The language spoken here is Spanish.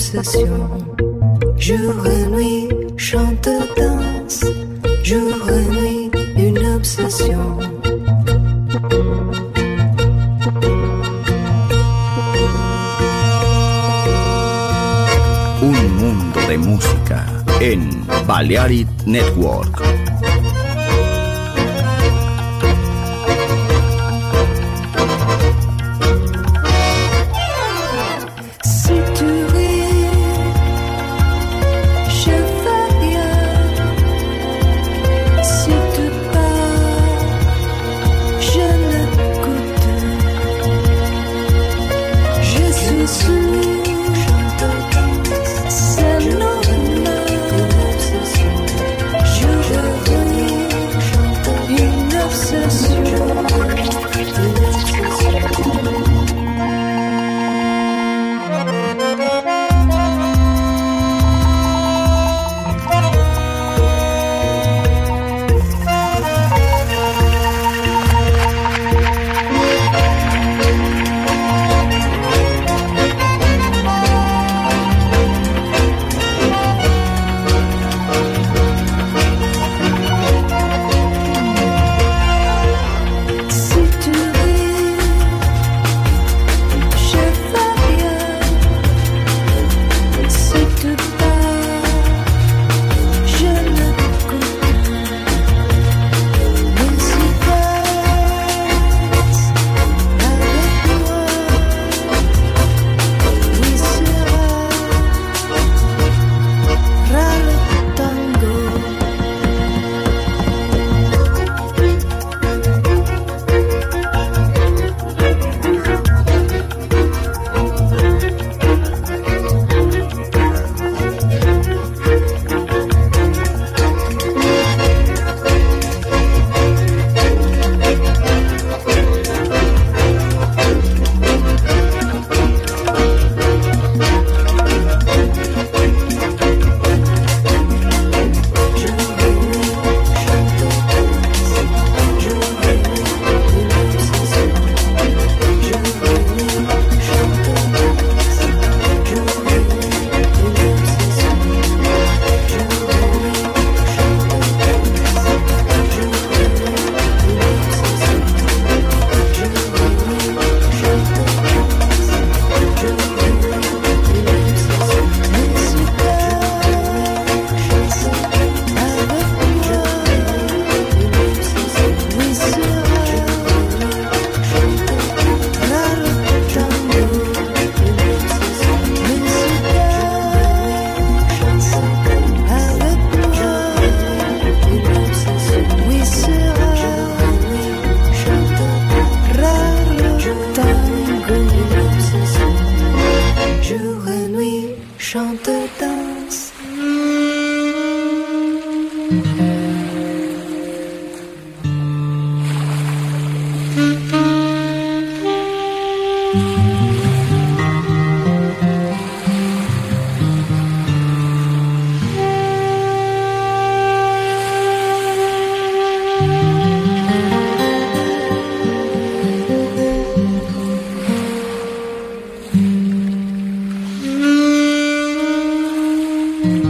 Obsession. Jour et nuit, chante, danse. Jour et nuit, une obsession. Un mundo de música en Balearic Network. Mm-hmm.